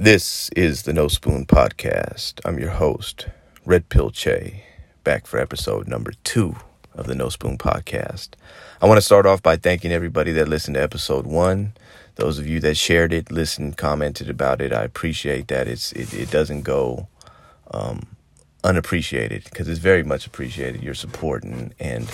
This is the No Spoon Podcast. I'm your host, Red Pill Che, back for episode number two of the No Spoon Podcast. I want to start off by thanking everybody that listened to episode one. Those of you that shared it, listened, commented about it, I appreciate that. It's it, it doesn't go um, unappreciated because it's very much appreciated your support and and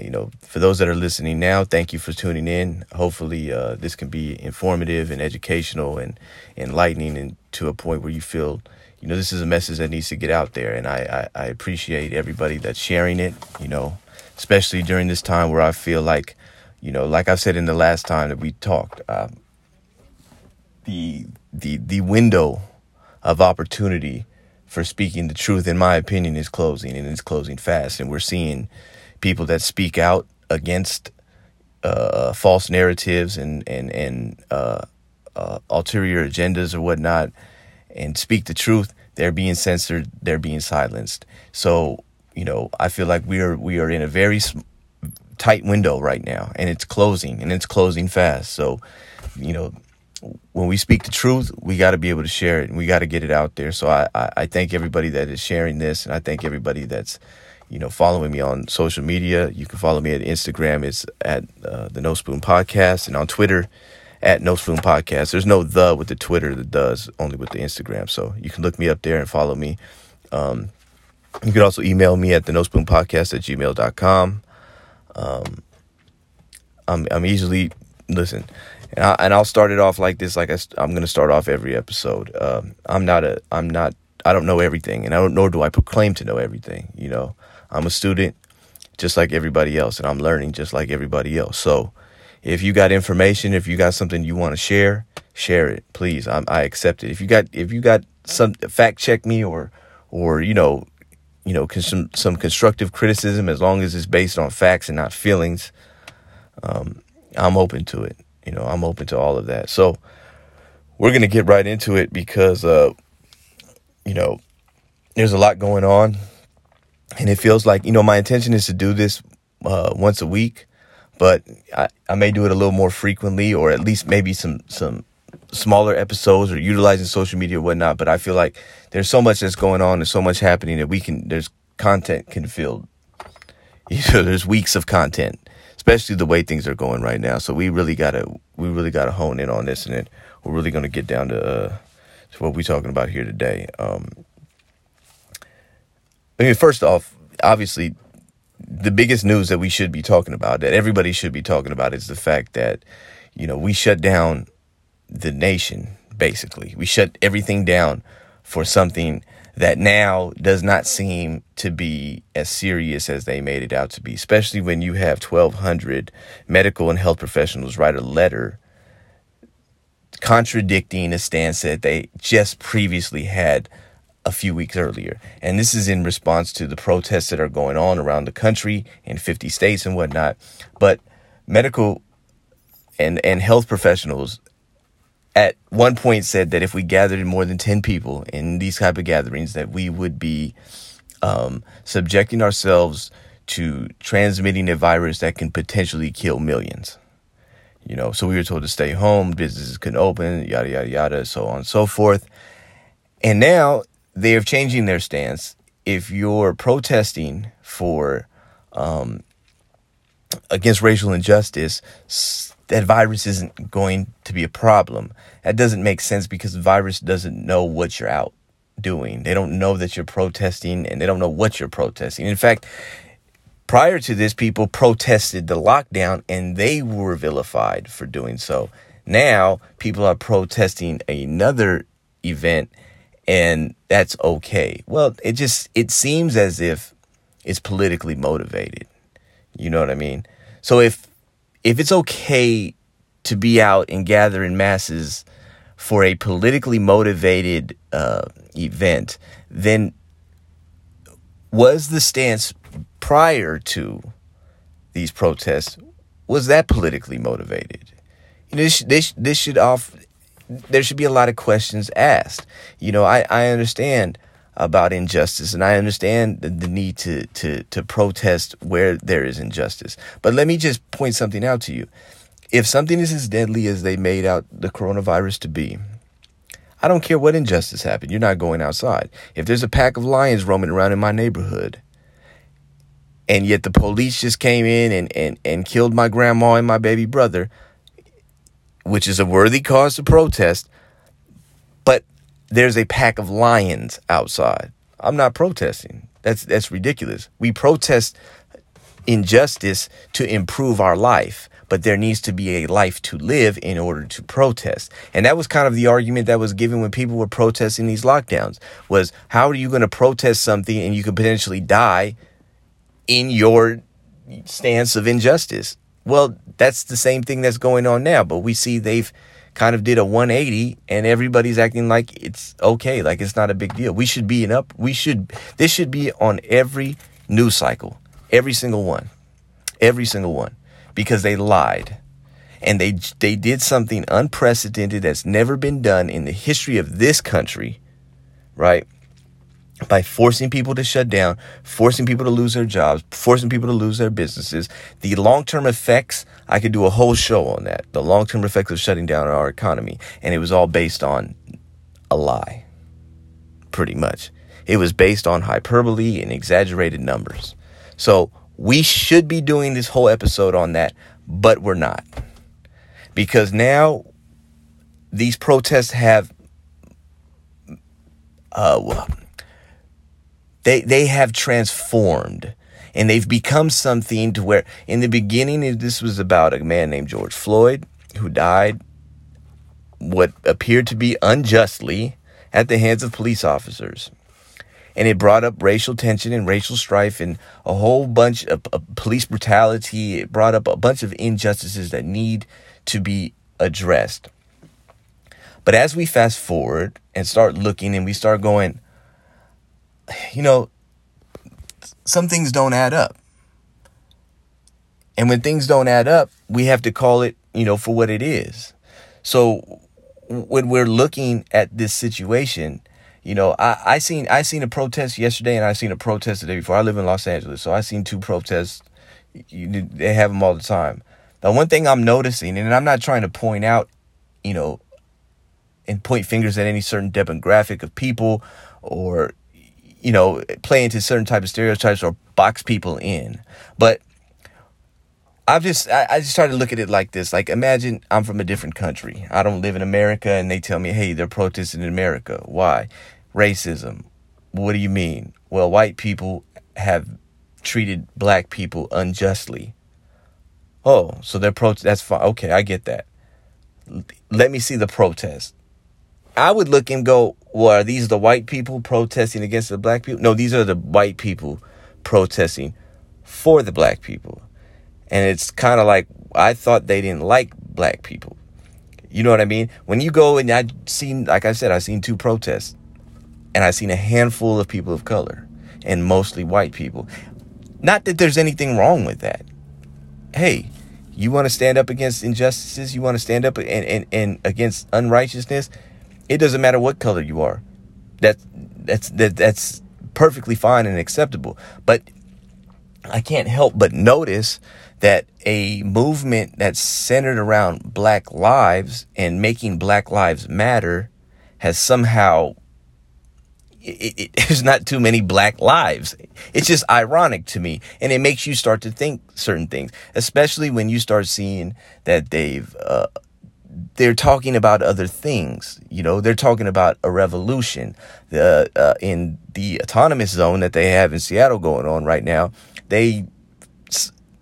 you know for those that are listening now thank you for tuning in hopefully uh, this can be informative and educational and enlightening and to a point where you feel you know this is a message that needs to get out there and I, I, I appreciate everybody that's sharing it you know especially during this time where I feel like you know like I said in the last time that we talked uh, the the the window of opportunity for speaking the truth, in my opinion, is closing and it's closing fast. And we're seeing people that speak out against uh, false narratives and and and uh, uh, ulterior agendas or whatnot, and speak the truth. They're being censored. They're being silenced. So you know, I feel like we are we are in a very tight window right now, and it's closing and it's closing fast. So you know, when we speak the truth, we got to be able to share it and we got to get it out there. So I, I, I, thank everybody that is sharing this and I thank everybody that's, you know, following me on social media. You can follow me at Instagram. It's at uh, the No Spoon Podcast and on Twitter at No Spoon Podcast. There's no the with the Twitter that does, only with the Instagram. So you can look me up there and follow me. Um, you can also email me at the No Spoon Podcast at gmail.com. Um, I'm, I'm easily, listen, and, I, and I'll start it off like this. Like I, am going to start off every episode. Um, I'm not a. I'm not. I don't know everything, and I don't. Nor do I proclaim to know everything. You know, I'm a student, just like everybody else, and I'm learning just like everybody else. So, if you got information, if you got something you want to share, share it, please. I'm, I accept it. If you got, if you got some fact check me or, or you know, you know, some some constructive criticism, as long as it's based on facts and not feelings. Um, I'm open to it you know, I'm open to all of that. So we're to get right into it because, uh, you know, there's a lot going on. And it feels like, you know, my intention is to do this uh, once a week, but I, I may do it a little more frequently or at least maybe some, some smaller episodes or utilizing social media or whatnot. But I feel like there's so much that's going on and so much happening that we can, there's content can fill, you know, there's weeks of content especially the way things are going right now. So we really gotta we really gotta hone in on this, and then we're really gonna get down to, uh, to what we're talking about here today. Um, I mean, first off, obviously, the biggest news that we should be talking about, that everybody should be talking about, is the fact that you know we shut down the nation. Basically, we shut everything down for something that now does not seem to be as serious as they made it out to be, especially when you have 1,200 medical and health professionals write a letter contradicting a stance that they just previously had a few weeks earlier. And this is in response to the protests that are going on around the country in 50 states and whatnot. But medical and, and health professionals at one point said that if we gathered more than 10 people in these type of gatherings that we would be um, subjecting ourselves to transmitting a virus that can potentially kill millions you know so we were told to stay home businesses couldn't open yada yada yada so on and so forth and now they are changing their stance if you're protesting for um, against racial injustice that virus isn't going to be a problem. That doesn't make sense because the virus doesn't know what you're out doing. They don't know that you're protesting and they don't know what you're protesting. In fact, prior to this, people protested the lockdown and they were vilified for doing so. Now, people are protesting another event and that's okay. Well, it just it seems as if it's politically motivated. You know what I mean? So if if it's okay to be out and gather in masses for a politically motivated uh, event, then was the stance prior to these protests was that politically motivated? This this this should off. There should be a lot of questions asked. You know, I I understand about injustice and I understand the, the need to, to, to protest where there is injustice. But let me just point something out to you. If something is as deadly as they made out the coronavirus to be, I don't care what injustice happened. You're not going outside. If there's a pack of lions roaming around in my neighborhood, and yet the police just came in and, and, and killed my grandma and my baby brother, which is a worthy cause to protest, but there's a pack of lions outside. I'm not protesting. That's that's ridiculous. We protest injustice to improve our life, but there needs to be a life to live in order to protest. And that was kind of the argument that was given when people were protesting these lockdowns was how are you going to protest something and you could potentially die in your stance of injustice? Well, that's the same thing that's going on now, but we see they've kind of did a 180 and everybody's acting like it's okay, like it's not a big deal. We should be an up we should this should be on every news cycle. Every single one. Every single one because they lied. And they they did something unprecedented that's never been done in the history of this country, right? By forcing people to shut down, forcing people to lose their jobs, forcing people to lose their businesses. The long term effects, I could do a whole show on that. The long term effects of shutting down our economy. And it was all based on a lie, pretty much. It was based on hyperbole and exaggerated numbers. So we should be doing this whole episode on that, but we're not. Because now these protests have. Uh, they they have transformed and they've become something to where in the beginning this was about a man named George Floyd who died what appeared to be unjustly at the hands of police officers. And it brought up racial tension and racial strife and a whole bunch of, of police brutality. It brought up a bunch of injustices that need to be addressed. But as we fast forward and start looking and we start going, you know, some things don't add up. And when things don't add up, we have to call it, you know, for what it is. So when we're looking at this situation, you know, I, I seen I seen a protest yesterday and I seen a protest the day before. I live in Los Angeles, so I seen two protests. You, they have them all the time. The one thing I'm noticing, and I'm not trying to point out, you know, and point fingers at any certain demographic of people or you know, play into certain type of stereotypes or box people in. But I've just I, I just started to look at it like this. Like imagine I'm from a different country. I don't live in America and they tell me, hey, they're protesting in America. Why? Racism. What do you mean? Well, white people have treated black people unjustly. Oh, so they're pro that's fine. Okay, I get that. Let me see the protest. I would look and go, well, are these the white people protesting against the black people? No, these are the white people protesting for the black people. And it's kind of like I thought they didn't like black people. You know what I mean? When you go and I've seen, like I said, I've seen two protests and I've seen a handful of people of color and mostly white people. Not that there's anything wrong with that. Hey, you want to stand up against injustices? You want to stand up and, and, and against unrighteousness? It doesn't matter what color you are. That that's that, that's perfectly fine and acceptable. But I can't help but notice that a movement that's centered around black lives and making black lives matter has somehow it, it, there's not too many black lives. It's just ironic to me. And it makes you start to think certain things, especially when you start seeing that they've uh, they're talking about other things. You know, they're talking about a revolution. The uh, in the autonomous zone that they have in Seattle going on right now, they,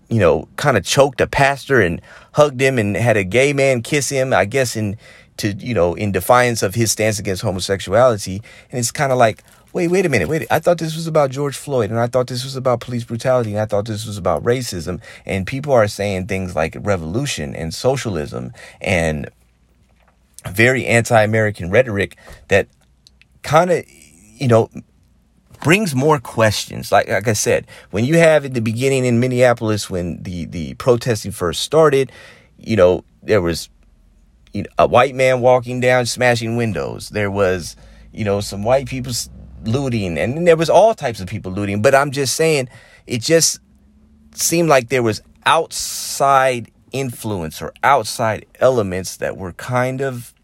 you know, kind of choked a pastor and hugged him and had a gay man kiss him. I guess in to you know in defiance of his stance against homosexuality. And it's kind of like, wait, wait a minute, wait. I thought this was about George Floyd and I thought this was about police brutality and I thought this was about racism. And people are saying things like revolution and socialism and very anti-American rhetoric that kind of, you know, brings more questions. Like like I said, when you have at the beginning in Minneapolis when the the protesting first started, you know, there was you know, a white man walking down smashing windows. There was, you know, some white people looting and there was all types of people looting but i'm just saying it just seemed like there was outside influence or outside elements that were kind of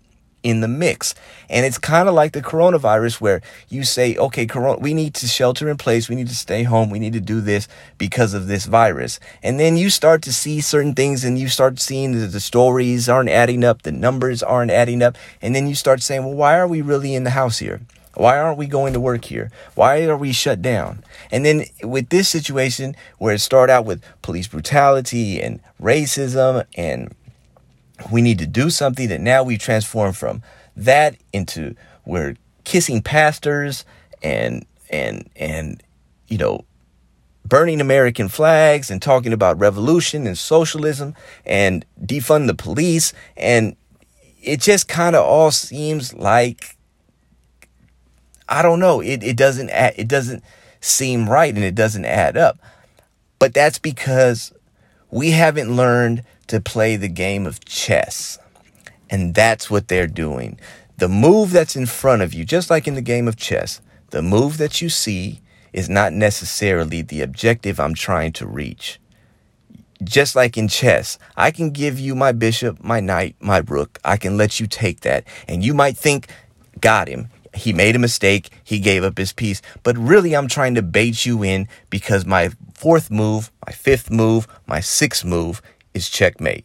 in the mix. And it's kind of like the coronavirus where you say, okay, corona, we need to shelter in place. We need to stay home. We need to do this because of this virus. And then you start to see certain things and you start seeing that the stories aren't adding up. The numbers aren't adding up. And then you start saying, well, why are we really in the house here? Why aren't we going to work here? Why are we shut down? And then with this situation where it started out with police brutality and racism and we need to do something that now we transform from that into we're kissing pastors and and and you know burning American flags and talking about revolution and socialism and defund the police and it just kind of all seems like I don't know it it doesn't add, it doesn't seem right and it doesn't add up but that's because we haven't learned to play the game of chess. And that's what they're doing. The move that's in front of you, just like in the game of chess, the move that you see is not necessarily the objective I'm trying to reach. Just like in chess, I can give you my bishop, my knight, my rook. I can let you take that. And you might think, got him. He made a mistake. He gave up his piece. But really, I'm trying to bait you in because my fourth move, my fifth move, my sixth move is checkmate.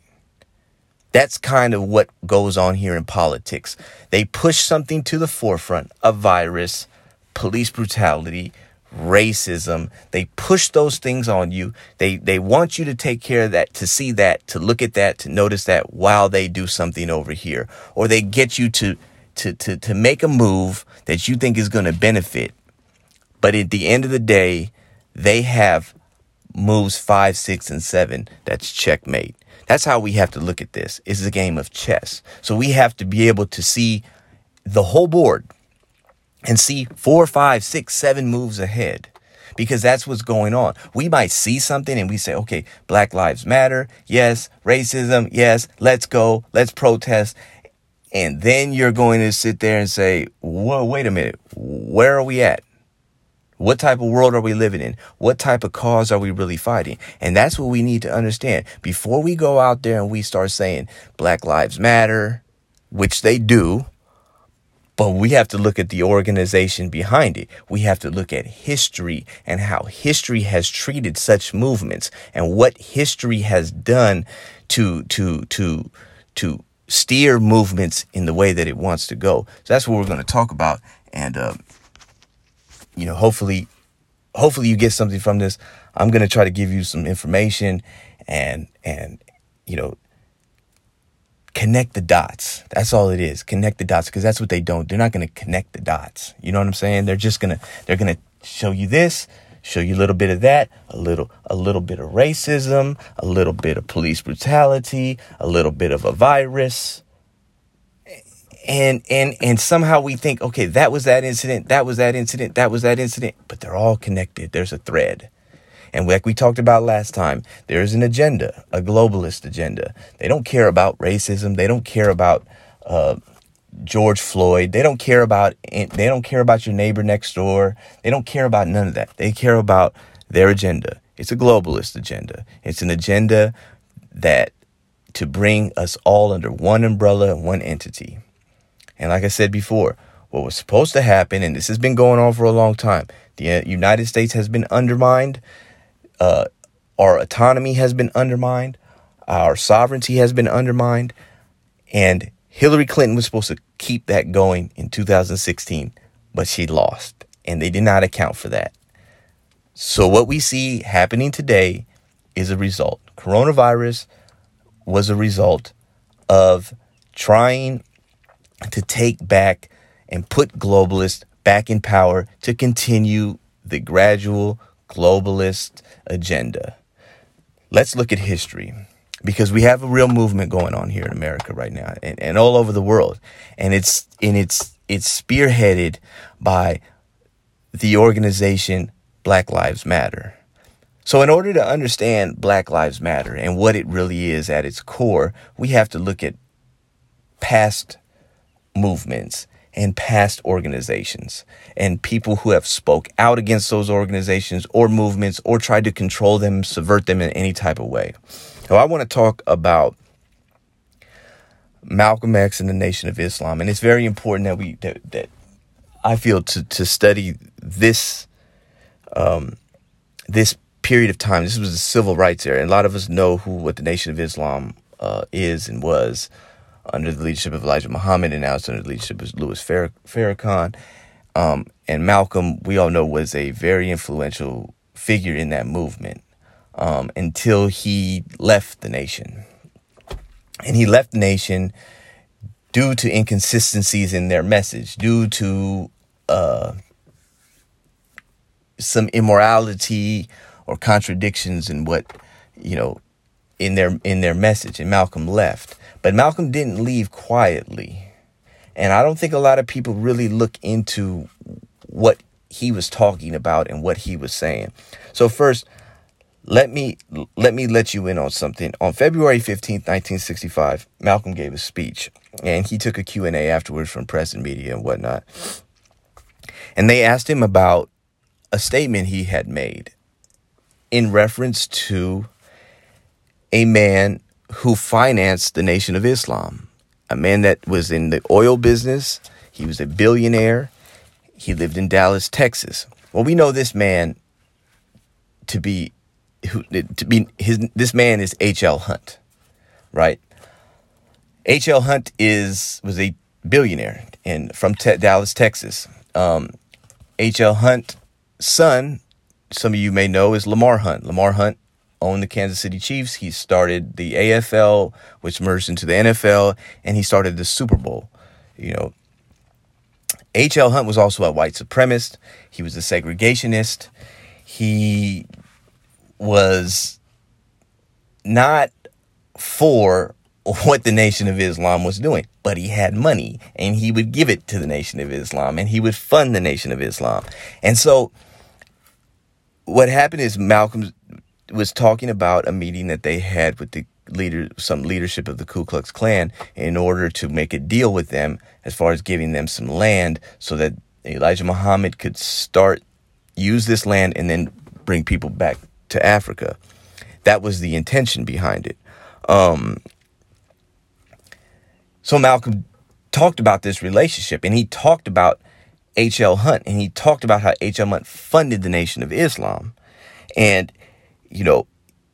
That's kind of what goes on here in politics. They push something to the forefront a virus, police brutality, racism. They push those things on you. They they want you to take care of that, to see that, to look at that, to notice that while they do something over here. Or they get you to to to, to make a move that you think is going to benefit. But at the end of the day, they have moves five, six, and seven, that's checkmate. That's how we have to look at this. It's a game of chess. So we have to be able to see the whole board and see four, five, six, seven moves ahead because that's what's going on. We might see something and we say, okay, Black Lives Matter. Yes. Racism. Yes. Let's go. Let's protest. And then you're going to sit there and say, whoa, wait a minute. Where are we at? What type of world are we living in? What type of cause are we really fighting? And that's what we need to understand. Before we go out there and we start saying Black Lives Matter, which they do, but we have to look at the organization behind it. We have to look at history and how history has treated such movements and what history has done to, to, to, to steer movements in the way that it wants to go. So that's what we're going to talk about. And, uh, you know, hopefully, hopefully you get something from this. I'm going to try to give you some information and, and, you know, connect the dots. That's all it is. Connect the dots because that's what they don't. They're not going to connect the dots. You know what I'm saying? They're just going to, they're going to show you this, show you a little bit of that, a little, a little bit of racism, a little bit of police brutality, a little bit of a virus, and and and somehow we think okay that was that incident that was that incident that was that incident but they're all connected. There's a thread. And like we talked about last time there's an agenda a globalist agenda. They don't care about racism. They don't care about uh, george floyd. They don't care about they don't care about your neighbor next door. They don't care about none of that. They care about their agenda. It's a globalist agenda. It's an agenda that to bring us all under one umbrella and one entity. And like I said before, what was supposed to happen, and this has been going on for a long time, the United States has been undermined, uh, our autonomy has been undermined, our sovereignty has been undermined, and Hillary Clinton was supposed to keep that going in 2016, but she lost, and they did not account for that. So, what we see happening today is a result. Coronavirus was a result of trying to take back and put globalists back in power to continue the gradual globalist agenda. Let's look at history because we have a real movement going on here in America right now and, and all over the world. And it's and it's it's spearheaded by the organization Black Lives Matter. So, in order to understand Black Lives Matter and what it really is at its core, we have to look at past movements and past organizations and people who have spoke out against those organizations or movements or tried to control them, subvert them in any type of way. So I want to talk about Malcolm X and the Nation of Islam, and it's very important that we that, that I feel to to study this um, this period of time. This was the civil rights era, and a lot of us know who what the Nation of Islam uh, is and was under the leadership of Elijah Muhammad, and now it's under the leadership of Louis Farrakhan. Um, and Malcolm, we all know, was a very influential figure in that movement um, until he left the nation. And he left the nation due to inconsistencies in their message, due to uh, some immorality or contradictions in what you know in their in their message. And Malcolm left, but Malcolm didn't leave quietly. And I don't think a lot of people really look into what he was talking about and what he was saying. So first, let me let me let you in on something. On February 15th, 1965, Malcolm gave a speech and he took a Q&A afterwards from press and media and whatnot. And they asked him about a statement he had made in reference to a man who financed the Nation of Islam, a man that was in the oil business. He was a billionaire. He lived in Dallas, Texas. Well, we know this man to be who to be his this man is H.L. Hunt, right? H.L. Hunt is was a billionaire and from te- Dallas, Texas. Um, H.L. Hunt son, some of you may know, is Lamar Hunt. Lamar Hunt owned the Kansas City Chiefs. He started the AFL, which merged into the NFL, and he started the Super Bowl. You know, H.L. Hunt was also a white supremacist. He was a segregationist. He was not for what the Nation of Islam was doing, but he had money and he would give it to the Nation of Islam and he would fund the Nation of Islam. And so what happened is Malcolm was talking about a meeting that they had with the leader, some leadership of the Ku Klux Klan in order to make a deal with them as far as giving them some land so that Elijah Muhammad could start use this land and then bring people back to Africa. That was the intention behind it. Um, so Malcolm talked about this relationship and he talked about H.L. Hunt and he talked about how H.L. Hunt funded the Nation of Islam. And, you know,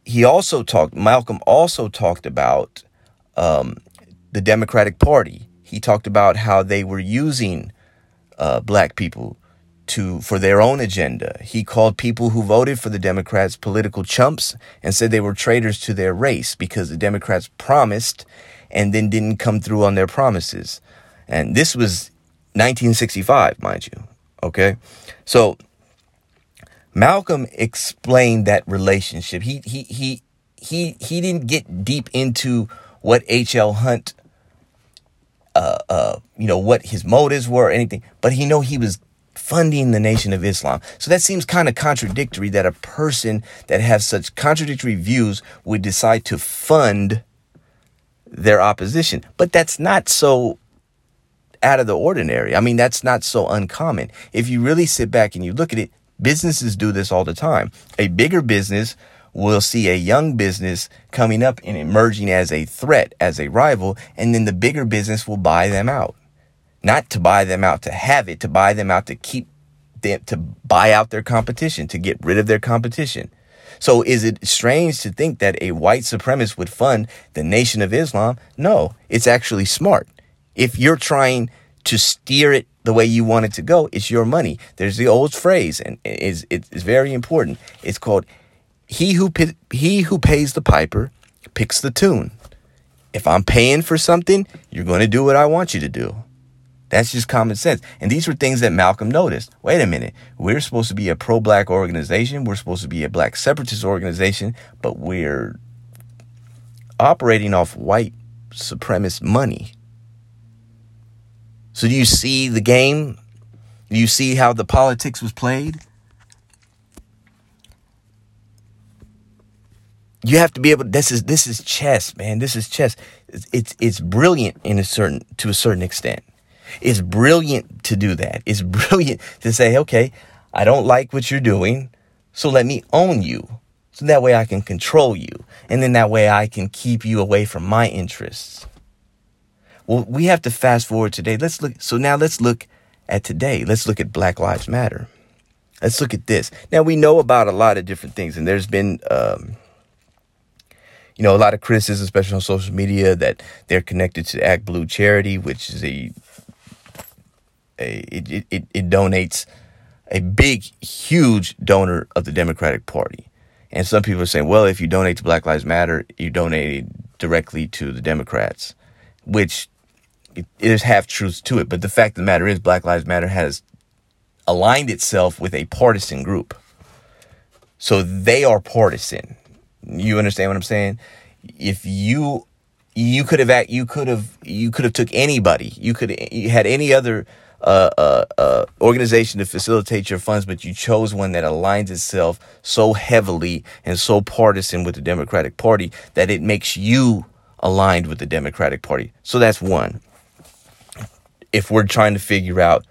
he also talked, Malcolm also talked about um, the Democratic Party. He talked about how they were using uh, black people to for their own agenda. He called people who voted for the Democrats political chumps and said they were traitors to their race because the Democrats promised and then didn't come through on their promises. And this was 1965, mind you. Okay. So Malcolm explained that relationship. He, he, he, he, he didn't get deep into what H.L. Hunt, uh, uh, you know, what his motives were or anything, but he know he was funding the Nation of Islam. So that seems kind of contradictory that a person that has such contradictory views would decide to fund their opposition. But that's not so out of the ordinary. I mean, that's not so uncommon. If you really sit back and you look at it, businesses do this all the time. A bigger business will see a young business coming up and emerging as a threat, as a rival, and then the bigger business will buy them out. Not to buy them out to have it, to buy them out to keep them, to buy out their competition, to get rid of their competition. So is it strange to think that a white supremacist would fund the Nation of Islam? No, it's actually smart. If you're trying to steer it the way you want it to go, it's your money. There's the old phrase, and it's, it's very important. It's called "He who he who pays the piper picks the tune." If I'm paying for something, you're going to do what I want you to do. That's just common sense. And these were things that Malcolm noticed. Wait a minute. We're supposed to be a pro black organization. We're supposed to be a black separatist organization, but we're operating off white supremacist money. So do you see the game? Do you see how the politics was played? You have to be able this is this is chess, man. This is chess. It's it's, it's brilliant in a certain to a certain extent. It's brilliant to do that. It's brilliant to say, okay, I don't like what you're doing, so let me own you. So that way I can control you. And then that way I can keep you away from my interests. Well, we have to fast forward today. Let's look. So now let's look at today. Let's look at Black Lives Matter. Let's look at this. Now we know about a lot of different things, and there's been, um, you know, a lot of criticism, especially on social media, that they're connected to ActBlue charity, which is a, a it, it, it donates a big, huge donor of the Democratic Party. And some people are saying, well, if you donate to Black Lives Matter, you donate directly to the Democrats, which there's half truths to it. But the fact of the matter is, Black Lives Matter has aligned itself with a partisan group. So they are partisan. You understand what I'm saying? If you you could have you could have you could have took anybody. You could you had any other uh, organization to facilitate your funds, but you chose one that aligns itself so heavily and so partisan with the Democratic Party that it makes you aligned with the Democratic Party. So that's one. If we're trying to figure out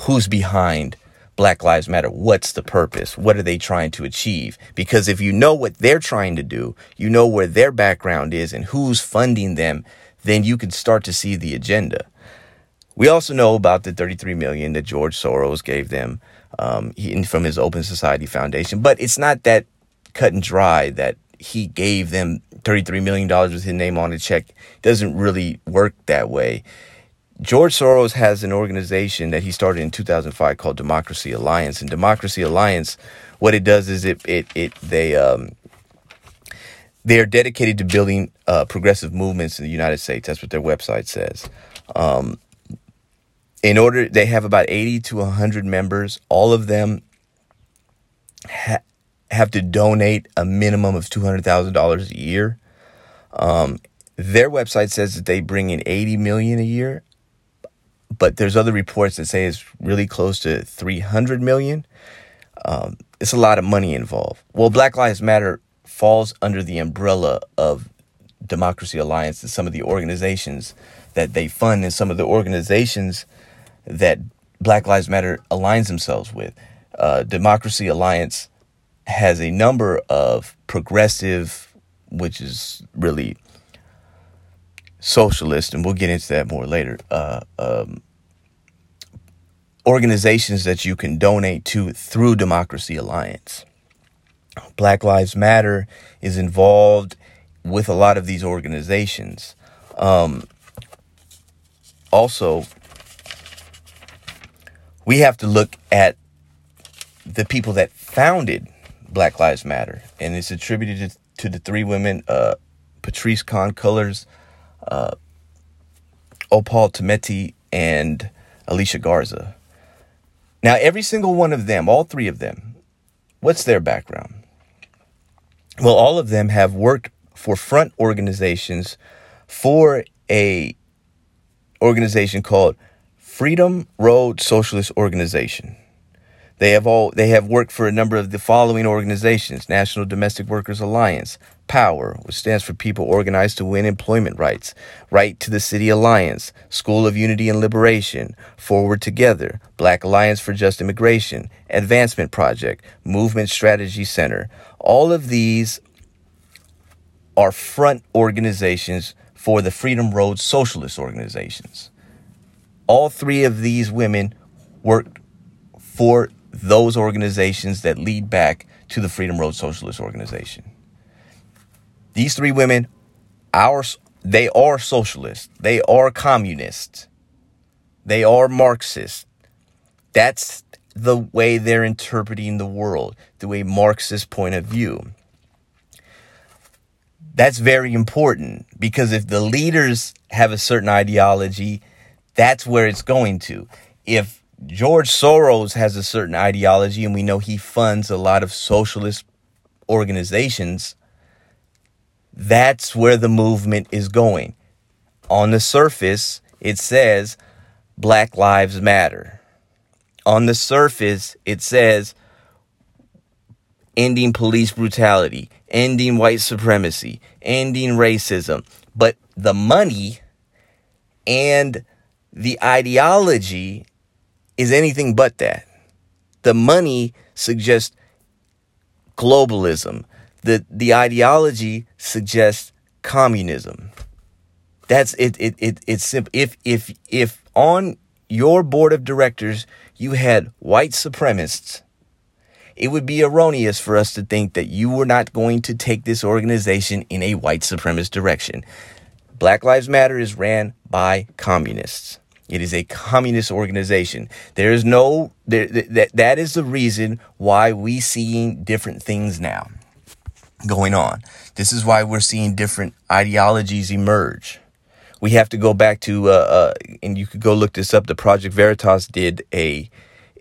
who's behind Black Lives Matter, what's the purpose? What are they trying to achieve? Because if you know what they're trying to do, you know where their background is and who's funding them, then you can start to see the agenda. We also know about the 33 million that George Soros gave them um, he, from his Open Society Foundation, but it's not that cut and dry that he gave them 33 million dollars with his name on the check. It doesn't really work that way. George Soros has an organization that he started in 2005 called Democracy Alliance, and Democracy Alliance, what it does is it it it they um, they are dedicated to building uh, progressive movements in the United States. That's what their website says. Um, in order, they have about 80 to 100 members. All of them ha- have to donate a minimum of $200,000 a year. Um, their website says that they bring in 80 million a year, but there's other reports that say it's really close to 300 million. Um, it's a lot of money involved. Well, Black Lives Matter falls under the umbrella of Democracy Alliance and some of the organizations that they fund and some of the organizations that Black Lives Matter aligns themselves with. Uh, Democracy Alliance has a number of progressive, which is really socialist, and we'll get into that more later. Uh, um, organizations that you can donate to through Democracy Alliance. Black Lives Matter is involved with a lot of these organizations. Um, also, we have to look at the people that founded Black Lives Matter, and it's attributed to the three women: uh, Patrisse Khan-Cullors, uh, Opal Tometi, and Alicia Garza. Now, every single one of them, all three of them, what's their background? Well, all of them have worked for front organizations for a organization called Freedom Road Socialist Organization. They have all they have worked for a number of the following organizations: National Domestic Workers Alliance, Power, which stands for People Organized to Win Employment Rights, Right to the City Alliance, School of Unity and Liberation, Forward Together, Black Alliance for Just Immigration, Advancement Project, Movement Strategy Center. All of these are front organizations for the Freedom Road Socialist organizations all three of these women worked for those organizations that lead back to the Freedom Road Socialist Organization. These three women, our, they are socialists. They are communists. They are Marxists. That's the way they're interpreting the world through a Marxist point of view. That's very important because if the leaders have a certain ideology, that's where it's going to. If George Soros has a certain ideology and we know he funds a lot of socialist organizations, that's where the movement is going. On the surface, it says Black Lives Matter. On the surface, it says ending police brutality, ending white supremacy, ending racism. But the money and the ideology is anything but that. The money suggests globalism. The, the ideology suggests communism. That's it. It it it's simple. If if if on your board of directors you had white supremacists, it would be erroneous for us to think that you were not going to take this organization in a white supremacist direction. Black Lives Matter is ran by communists. It is a communist organization. There is no there, that that is the reason why we seeing different things now going on. This is why we're seeing different ideologies emerge. We have to go back to uh, uh, and you could go look this up. The Project Veritas did a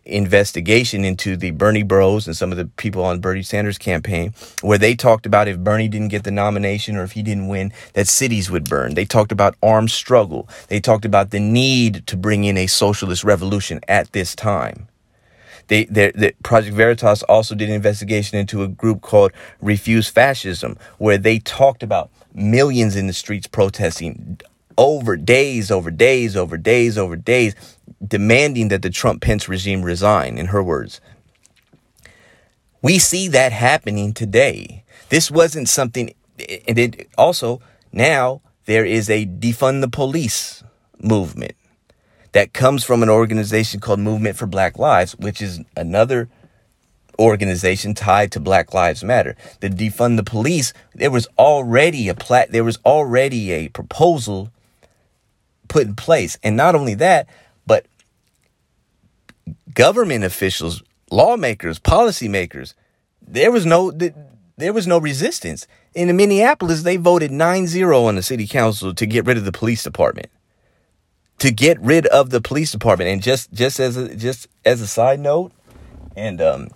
investigation into the Bernie bros and some of the people on Bernie Sanders campaign where they talked about if Bernie didn't get the nomination or if he didn't win that cities would burn. They talked about armed struggle. They talked about the need to bring in a socialist revolution at this time. They, the Project Veritas also did an investigation into a group called Refuse Fascism, where they talked about millions in the streets protesting over days, over days, over days, over days, demanding that the Trump Pence regime resign, in her words. We see that happening today. This wasn't something, and it also now there is a defund the police movement that comes from an organization called Movement for Black Lives, which is another organization tied to Black Lives Matter. The defund the police, there was already a plat there was already a proposal put in place. And not only that, but government officials, lawmakers, policymakers, there was no there was no resistance. In Minneapolis, they voted 9-0 on the city council to get rid of the police department. To get rid of the police department. And just just as a just as a side note, and um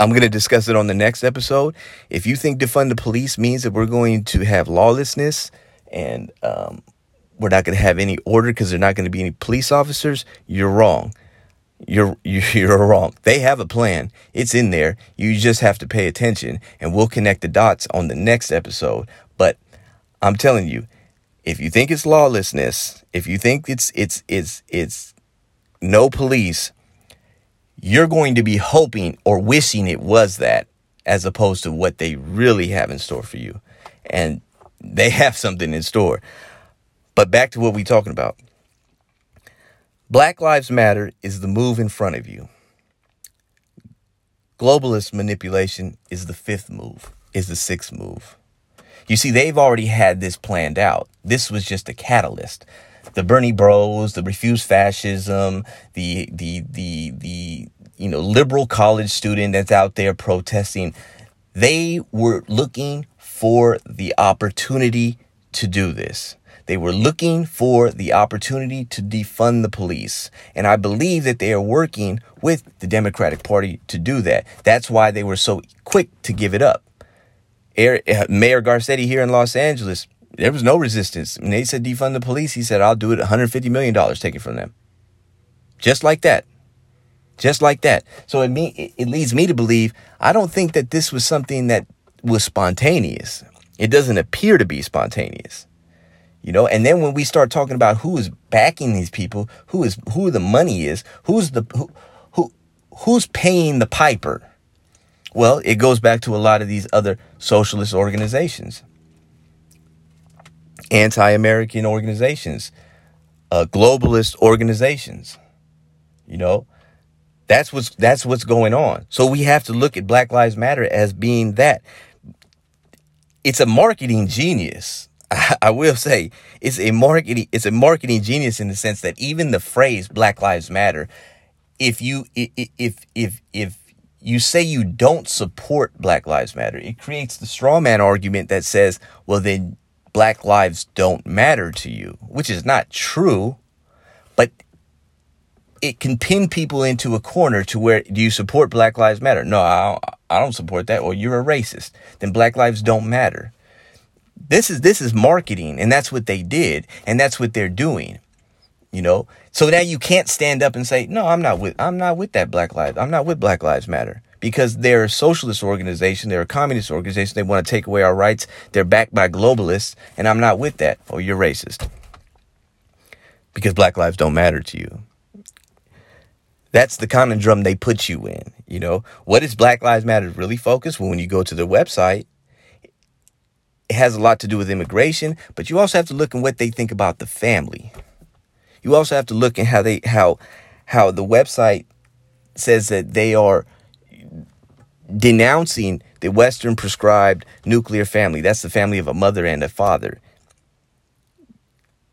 I'm going to discuss it on the next episode. If you think defund the police means that we're going to have lawlessness and um, we're not going to have any order because there's not going to be any police officers, you're wrong. You're you're wrong. They have a plan. It's in there. You just have to pay attention, and we'll connect the dots on the next episode. But I'm telling you, if you think it's lawlessness, if you think it's it's it's it's no police, you're going to be hoping or wishing it was that, as opposed to what they really have in store for you. And they have something in store. But back to what we're talking about. Black Lives Matter is the move in front of you. Globalist manipulation is the fifth move, is the sixth move. You see, they've already had this planned out. This was just a catalyst. The Bernie Bros, the refuse fascism, the the the the you know liberal college student that's out there protesting, they were looking for the opportunity to do this. They were looking for the opportunity to defund the police. And I believe that they are working with the Democratic Party to do that. That's why they were so quick to give it up. Uh, Mayor Garcetti here in Los Angeles, there was no resistance. When they said defund the police, he said, I'll do it $150 million, take it from them. Just like that. Just like that. So it, me, it leads me to believe I don't think that this was something that was spontaneous. It doesn't appear to be spontaneous. You know, and then when we start talking about who is backing these people, who is who the money is, who's the who, who who's paying the piper? Well, it goes back to a lot of these other socialist organizations, anti-American organizations, uh, globalist organizations. You know, that's what's that's what's going on. So we have to look at Black Lives Matter as being that it's a marketing genius. I, will say it's a marketing it's a marketing genius in the sense that even the phrase Black Lives Matter, if you if if if you say you don't support Black Lives Matter, it creates the straw man argument that says, well then Black lives don't matter to you, which is not true, but it can pin people into a corner to where do you support Black Lives Matter? No, I don't, I don't support that. Or you're a racist. Then Black lives don't matter. This is this is marketing, and that's what they did, and that's what they're doing. You know, so now you can't stand up and say, "No, I'm not with I'm not with that Black Lives. I'm not with Black Lives Matter." Because they're a socialist organization, they're a communist organization, they want to take away our rights, they're backed by globalists, and I'm not with that. Oh, you're racist. Because black lives don't matter to you. That's the conundrum they put you in. You know, what is Black Lives Matter really focused? Well, when you go to their website, it has a lot to do with immigration, but you also have to look at what they think about the family. You also have to look at how they how how the website says that they are denouncing the Western prescribed nuclear family. That's the family of a mother and a father.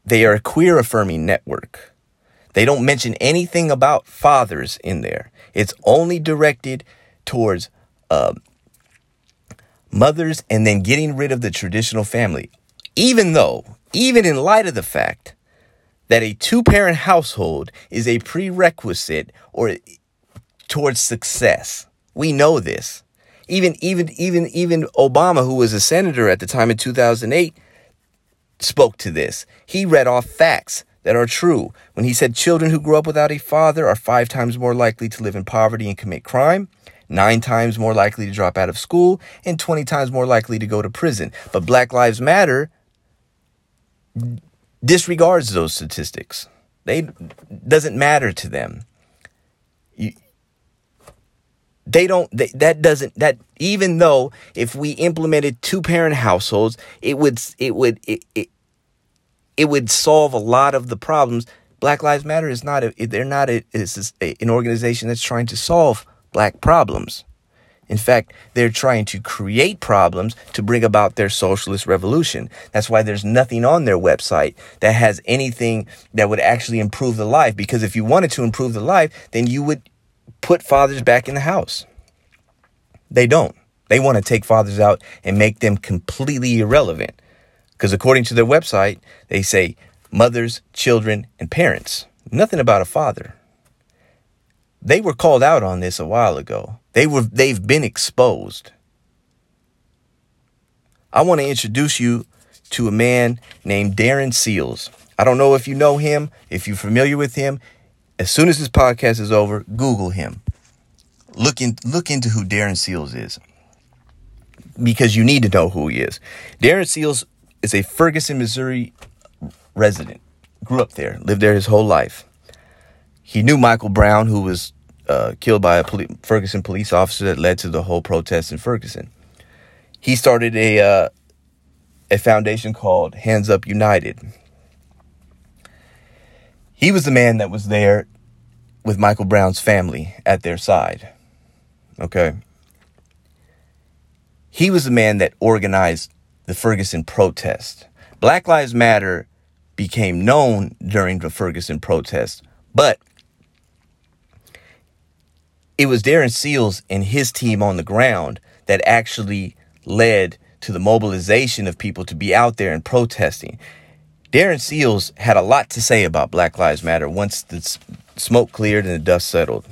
They are a queer affirming network. They don't mention anything about fathers in there. It's only directed towards uh, mothers and then getting rid of the traditional family. Even though, even in light of the fact that a two parent household is a prerequisite or towards success. We know this. Even even even even Obama who was a senator at the time in 2008 spoke to this. He read off facts that are true when he said children who grow up without a father are 5 times more likely to live in poverty and commit crime. Nine times more likely to drop out of school and 20 times more likely to go to prison. But Black Lives Matter disregards those statistics. They doesn't matter to them. You, they don't they, that doesn't that even though if we implemented two parent households it would it would it, it, it would solve a lot of the problems black lives matter is not a they're not a, it's an organization that's trying to solve black problems in fact, they're trying to create problems to bring about their socialist revolution. That's why there's nothing on their website that has anything that would actually improve the life. Because if you wanted to improve the life, then you would put fathers back in the house. They don't. They want to take fathers out and make them completely irrelevant. Because according to their website, they say mothers, children, and parents. Nothing about a father. They were called out on this a while ago. They were they've been exposed. I want to introduce you to a man named Darren Seals. I don't know if you know him, if you're familiar with him. As soon as this podcast is over, Google him. Look in, look into who Darren Seals is. Because you need to know who he is. Darren Seals is a Ferguson, Missouri resident. Grew up there, lived there his whole life. He knew Michael Brown, who was uh, killed by a poli- Ferguson police officer that led to the whole protest in Ferguson. He started a uh, a foundation called Hands Up United. He was the man that was there with Michael Brown's family at their side. Okay. He was the man that organized the Ferguson protest. Black Lives Matter became known during the Ferguson protest, but it was Darren Seals and his team on the ground that actually led to the mobilization of people to be out there and protesting. Darren Seals had a lot to say about Black Lives Matter once the smoke cleared and the dust settled.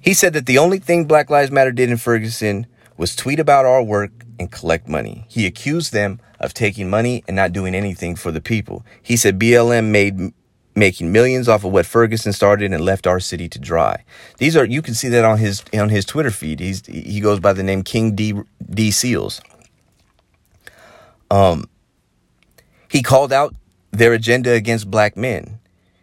He said that the only thing Black Lives Matter did in Ferguson was tweet about our work and collect money. He accused them of taking money and not doing anything for the people. He said BLM made making millions off of what Ferguson started and left our city to dry. These are you can see that on his on his Twitter feed. He's he goes by the name King D D Seals. Um he called out their agenda against black men.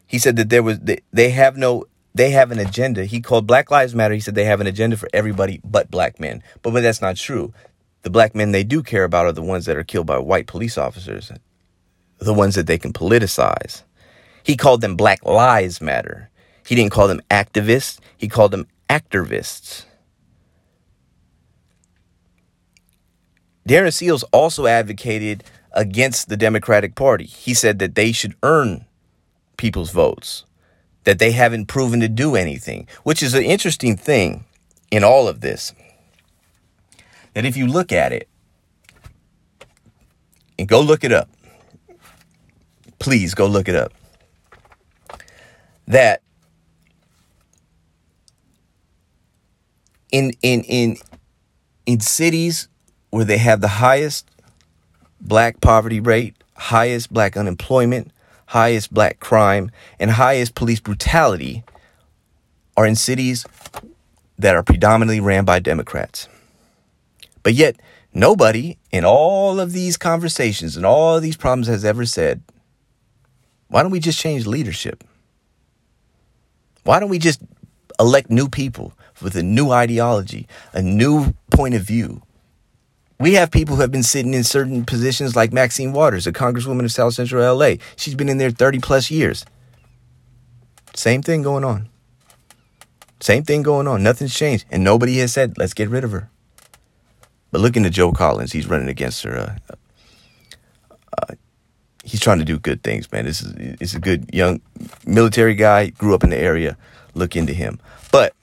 He said that there was they, have no they have an agenda. He called Black Lives Matter. He said they have an agenda for everybody but black men. But but that's not true. The black men they do care about are the ones that are killed by white police officers. The ones that they can politicize. He called them Black Lives Matter. He didn't call them activists, he called them activists. Darren Seals also advocated against the Democratic Party. He said that they should earn people's votes, that they haven't proven to do anything, which is an interesting thing in all of this. That if you look at it, and go look it up, please go look it up that in in in in cities where they have the highest black poverty rate, highest black unemployment, highest black crime, and highest police brutality are in cities that are predominantly ran by Democrats. But yet, nobody in all of these conversations and all of these problems has ever said, why don't we just change leadership? Why don't we just elect new people with a new ideology, a new point of view? We have people who have been sitting in certain positions like Maxine Waters, a congresswoman of South Central LA. She's been in there 30 plus years. Same thing going on. Same thing going on. Nothing's changed. And nobody has said, let's get rid of her. But look into Joe Collins. He's running against her. Uh, uh, he's trying to do good things, man. This is it's a good young military guy. Grew up in the area. Look into him. But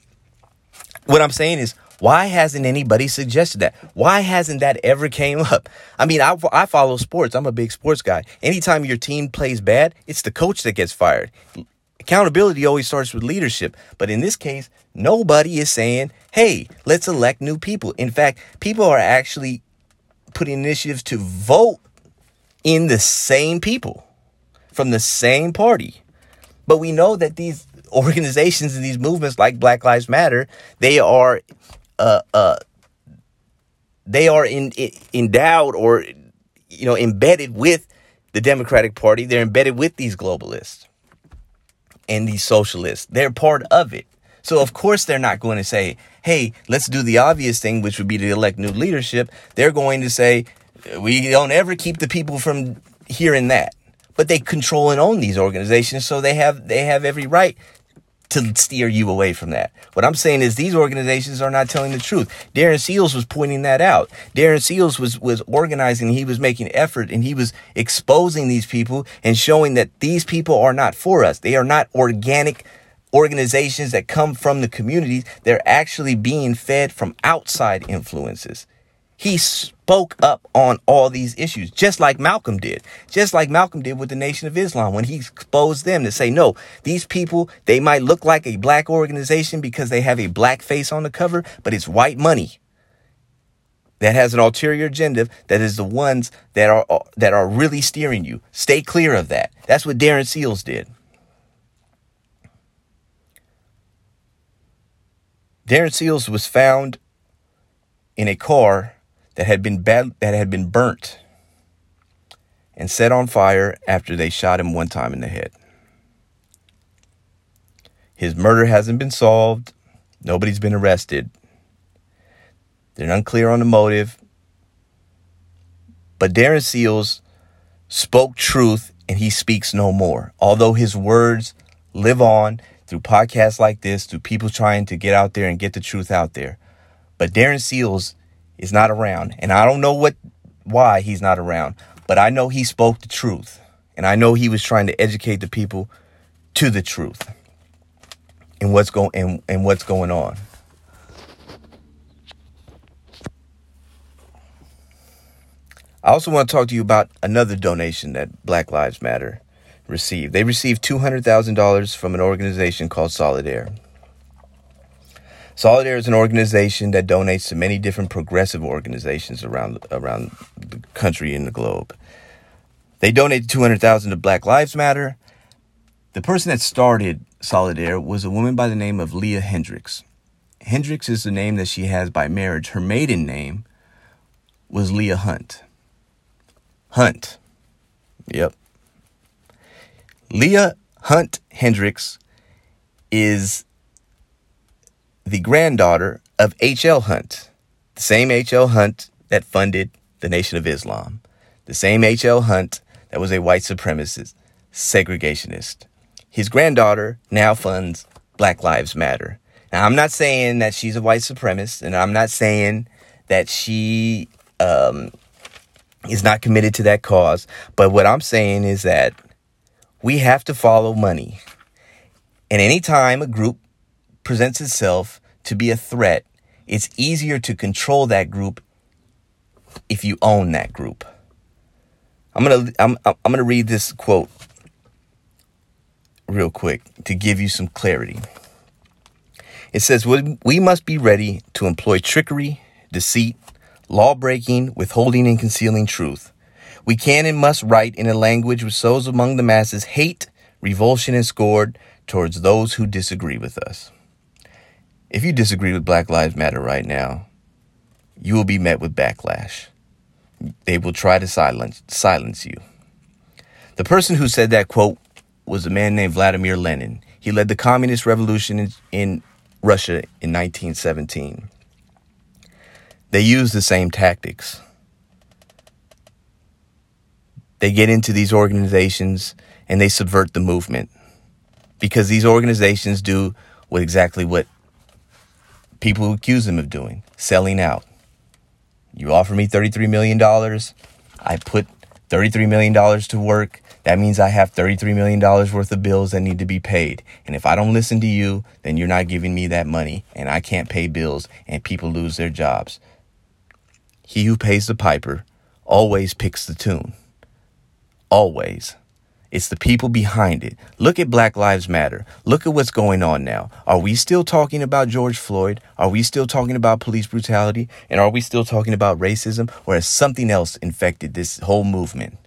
what I'm saying is, why hasn't anybody suggested that? Why hasn't that ever came up? I mean, I, I follow sports. I'm a big sports guy. Anytime your team plays bad, it's the coach that gets fired. Accountability always starts with leadership. But in this case, nobody is saying, hey, let's elect new people. In fact, people are actually putting initiatives to vote in the same people from the same party. But we know that these organizations and these movements like Black Lives Matter, they are uh, uh, they are in, in, endowed or you know embedded with the Democratic Party. They're embedded with these globalists and these socialists. They're part of it. So of course they're not going to say, "Hey, let's do the obvious thing, which would be to elect new leadership." They're going to say, "We don't ever keep the people from hearing that." But they control and own these organizations, so they have they have every right to steer you away from that. What I'm saying is these organizations are not telling the truth. Darren Seals was pointing that out. Darren Seals was was organizing, he was making effort and he was exposing these people and showing that these people are not for us. They are not organic organizations that come from the communities. They're actually being fed from outside influences. He spoke up on all these issues, just like Malcolm did, just like Malcolm did with the Nation of Islam when he exposed them to say, no, these people, they might look like a black organization because they have a black face on the cover, but it's white money that has an ulterior agenda that is the ones that are uh, that are really steering you. Stay clear of that. That's what Darren Seals did. Darren Seals was found in a car that had been bad, that had been burnt and set on fire after they shot him one time in the head. His murder hasn't been solved. Nobody's been arrested. They're unclear on the motive. But Darren Seals spoke truth and he speaks no more. Although his words live on through podcasts like this, through people trying to get out there and get the truth out there. But Darren Seals is not around. And I don't know what why he's not around, but I know he spoke the truth. And I know he was trying to educate the people to the truth and what's going and, and what's going on. I also want to talk to you about another donation that Black Lives Matter received. They received $200,000 from an organization called Solidaire. Solidaire is an organization that donates to many different progressive organizations around around the country and the globe. They donated 200,000 to Black Lives Matter. The person that started Solidaire was a woman by the name of Leah Hendrix. Hendrix is the name that she has by marriage. Her maiden name was Leah Hunt. Hunt. Yep. Leah Hunt Hendrix is the granddaughter of H.L. Hunt, the same H.L. Hunt that funded the Nation of Islam, the same H.L. Hunt that was a white supremacist, segregationist. His granddaughter now funds Black Lives Matter. Now, I'm not saying that she's a white supremacist, and I'm not saying that she um, is not committed to that cause, but what I'm saying is that we have to follow money. And anytime a group presents itself to be a threat, it's easier to control that group if you own that group. I'm going to I'm I'm going to read this quote real quick to give you some clarity. It says we must be ready to employ trickery, deceit, law breaking, withholding and concealing truth. We can and must write in a language which sows among the masses hate, revulsion, and scorn towards those who disagree with us. If you disagree with Black Lives Matter right now, you will be met with backlash. They will try to silence silence you. The person who said that quote was a man named Vladimir Lenin. He led the communist revolution in, in Russia in 1917. They use the same tactics. They get into these organizations and they subvert the movement because these organizations do what exactly what people who accuse him of doing selling out. You offer me $33 million, I put $33 million to work. That means I have $33 million worth of bills that need to be paid. And if I don't listen to you, then you're not giving me that money and I can't pay bills and people lose their jobs. He who pays the piper always picks the tune. Always. It's the people behind it. Look at Black Lives Matter. Look at what's going on now. Are we still talking about George Floyd? Are we still talking about police brutality? And are we still talking about racism? Or has something else infected this whole movement?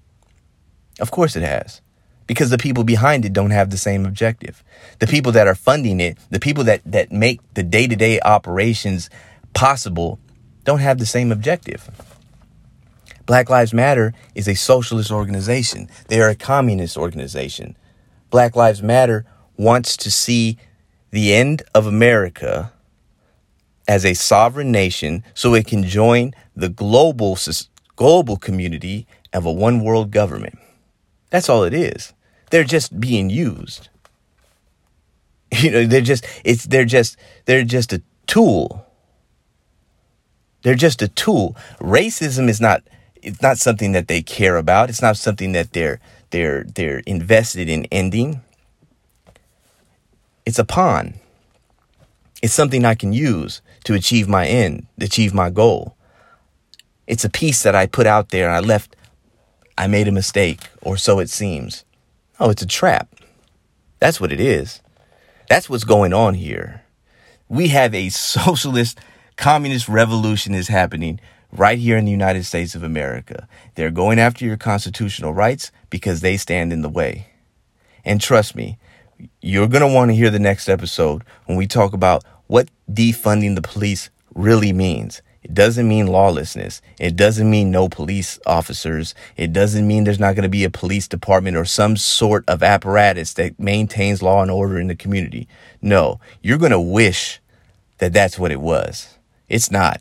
Of course it has. Because the people behind it don't have the same objective. The people that are funding it, the people that, that make the day to day operations possible, don't have the same objective. Black Lives Matter is a socialist organization. They are a communist organization. Black Lives Matter wants to see the end of America as a sovereign nation so it can join the global global community of a one world government. That's all it is. They're just being used. You know, they're just it's they're just they're just a tool. They're just a tool. Racism is not it's not something that they care about. It's not something that they're they're they're invested in ending. It's a pawn. It's something I can use to achieve my end, achieve my goal. It's a piece that I put out there and I left I made a mistake, or so it seems. Oh, it's a trap. That's what it is. That's what's going on here. We have a socialist communist revolution is happening right here in the United States of America. They're going after your constitutional rights because they stand in the way. And trust me, you're going to want to hear the next episode when we talk about what defunding the police really means. It doesn't mean lawlessness. It doesn't mean no police officers. It doesn't mean there's not going to be a police department or some sort of apparatus that maintains law and order in the community. No, you're going to wish that that's what it was. It's not.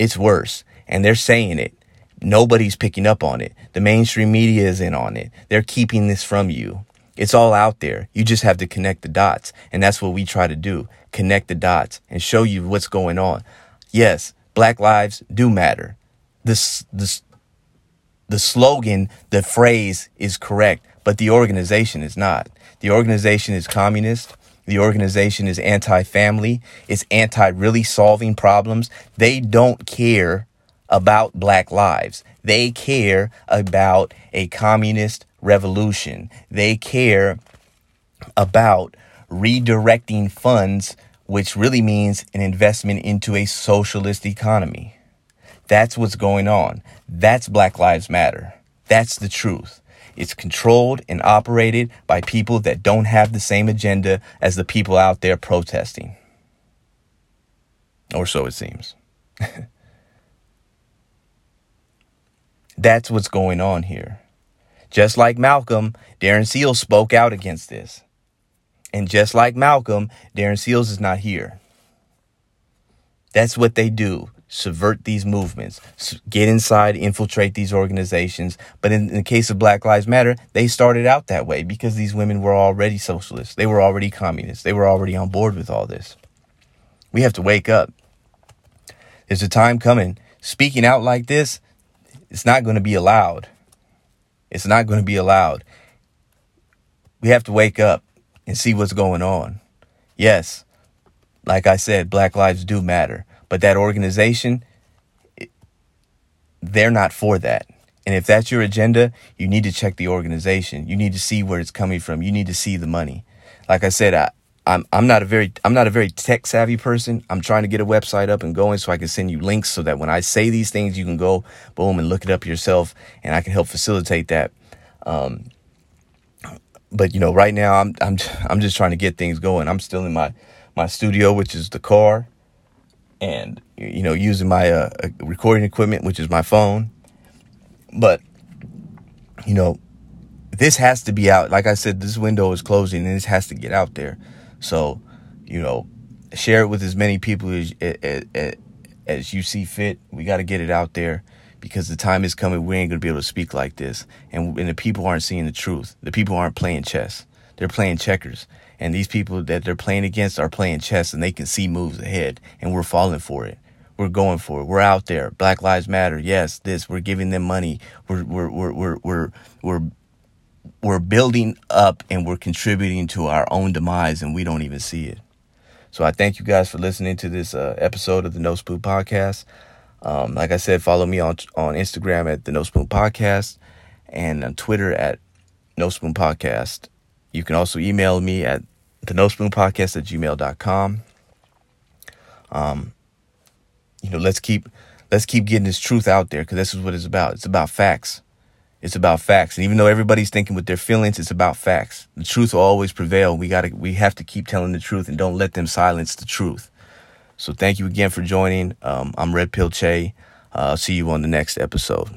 It's worse. And they're saying it. Nobody's picking up on it. The mainstream media is in on it. They're keeping this from you. It's all out there. You just have to connect the dots. And that's what we try to do. Connect the dots and show you what's going on. Yes, black lives do matter. This, this, the slogan, the phrase is correct, but the organization is not. The organization is communist. The organization is anti family, it's anti really solving problems. They don't care about black lives. They care about a communist revolution. They care about redirecting funds, which really means an investment into a socialist economy. That's what's going on. That's Black Lives Matter. That's the truth. It's controlled and operated by people that don't have the same agenda as the people out there protesting. Or so it seems. That's what's going on here. Just like Malcolm, Darren Seals spoke out against this. And just like Malcolm, Darren Seals is not here. That's what they do subvert these movements, get inside, infiltrate these organizations. But in, in, the case of Black Lives Matter, they started out that way because these women were already socialists. They were already communists. They were already on board with all this. We have to wake up. There's a time coming. Speaking out like this, it's not going to be allowed. It's not going to be allowed. We have to wake up and see what's going on. Yes, like I said, Black lives do matter. But that organization, they're not for that. And if that's your agenda, you need to check the organization. You need to see where it's coming from. You need to see the money. Like I said, I, I'm I'm not a very I'm not a very tech savvy person. I'm trying to get a website up and going so I can send you links so that when I say these things, you can go boom and look it up yourself, and I can help facilitate that. Um, but you know, right now I'm I'm I'm just trying to get things going. I'm still in my my studio, which is the car and you know using my uh, uh, recording equipment which is my phone but you know this has to be out like i said this window is closing and this has to get out there so you know share it with as many people as, as, as you see fit. We got to get it out there because the time is coming. We ain't gonna be able to speak like this, and and the people aren't seeing the truth. The people aren't playing chess; they're playing checkers. And these people that they're playing against are playing chess, and they can see moves ahead, and we're falling for it. We're going for it. We're out there. Black Lives Matter. Yes, this. We're giving them money. We're we're we're we're we're we're, we're building up, and we're contributing to our own demise, and we don't even see it. So I thank you guys for listening to this uh, episode of the No Spoon Podcast. Um, like I said, follow me on on Instagram at the No Spoon Podcast and on Twitter at No Spoon Podcast. You can also email me at the No Spoon Podcast at gmail.com. Um, you know, let's keep let's keep getting this truth out there because this is what it's about. It's about facts. It's about facts. And even though everybody's thinking with their feelings, it's about facts. The truth will always prevail. We gotta we have to keep telling the truth and don't let them silence the truth. So thank you again for joining. Um, I'm Red Pill Che. Uh, I'll see you on the next episode.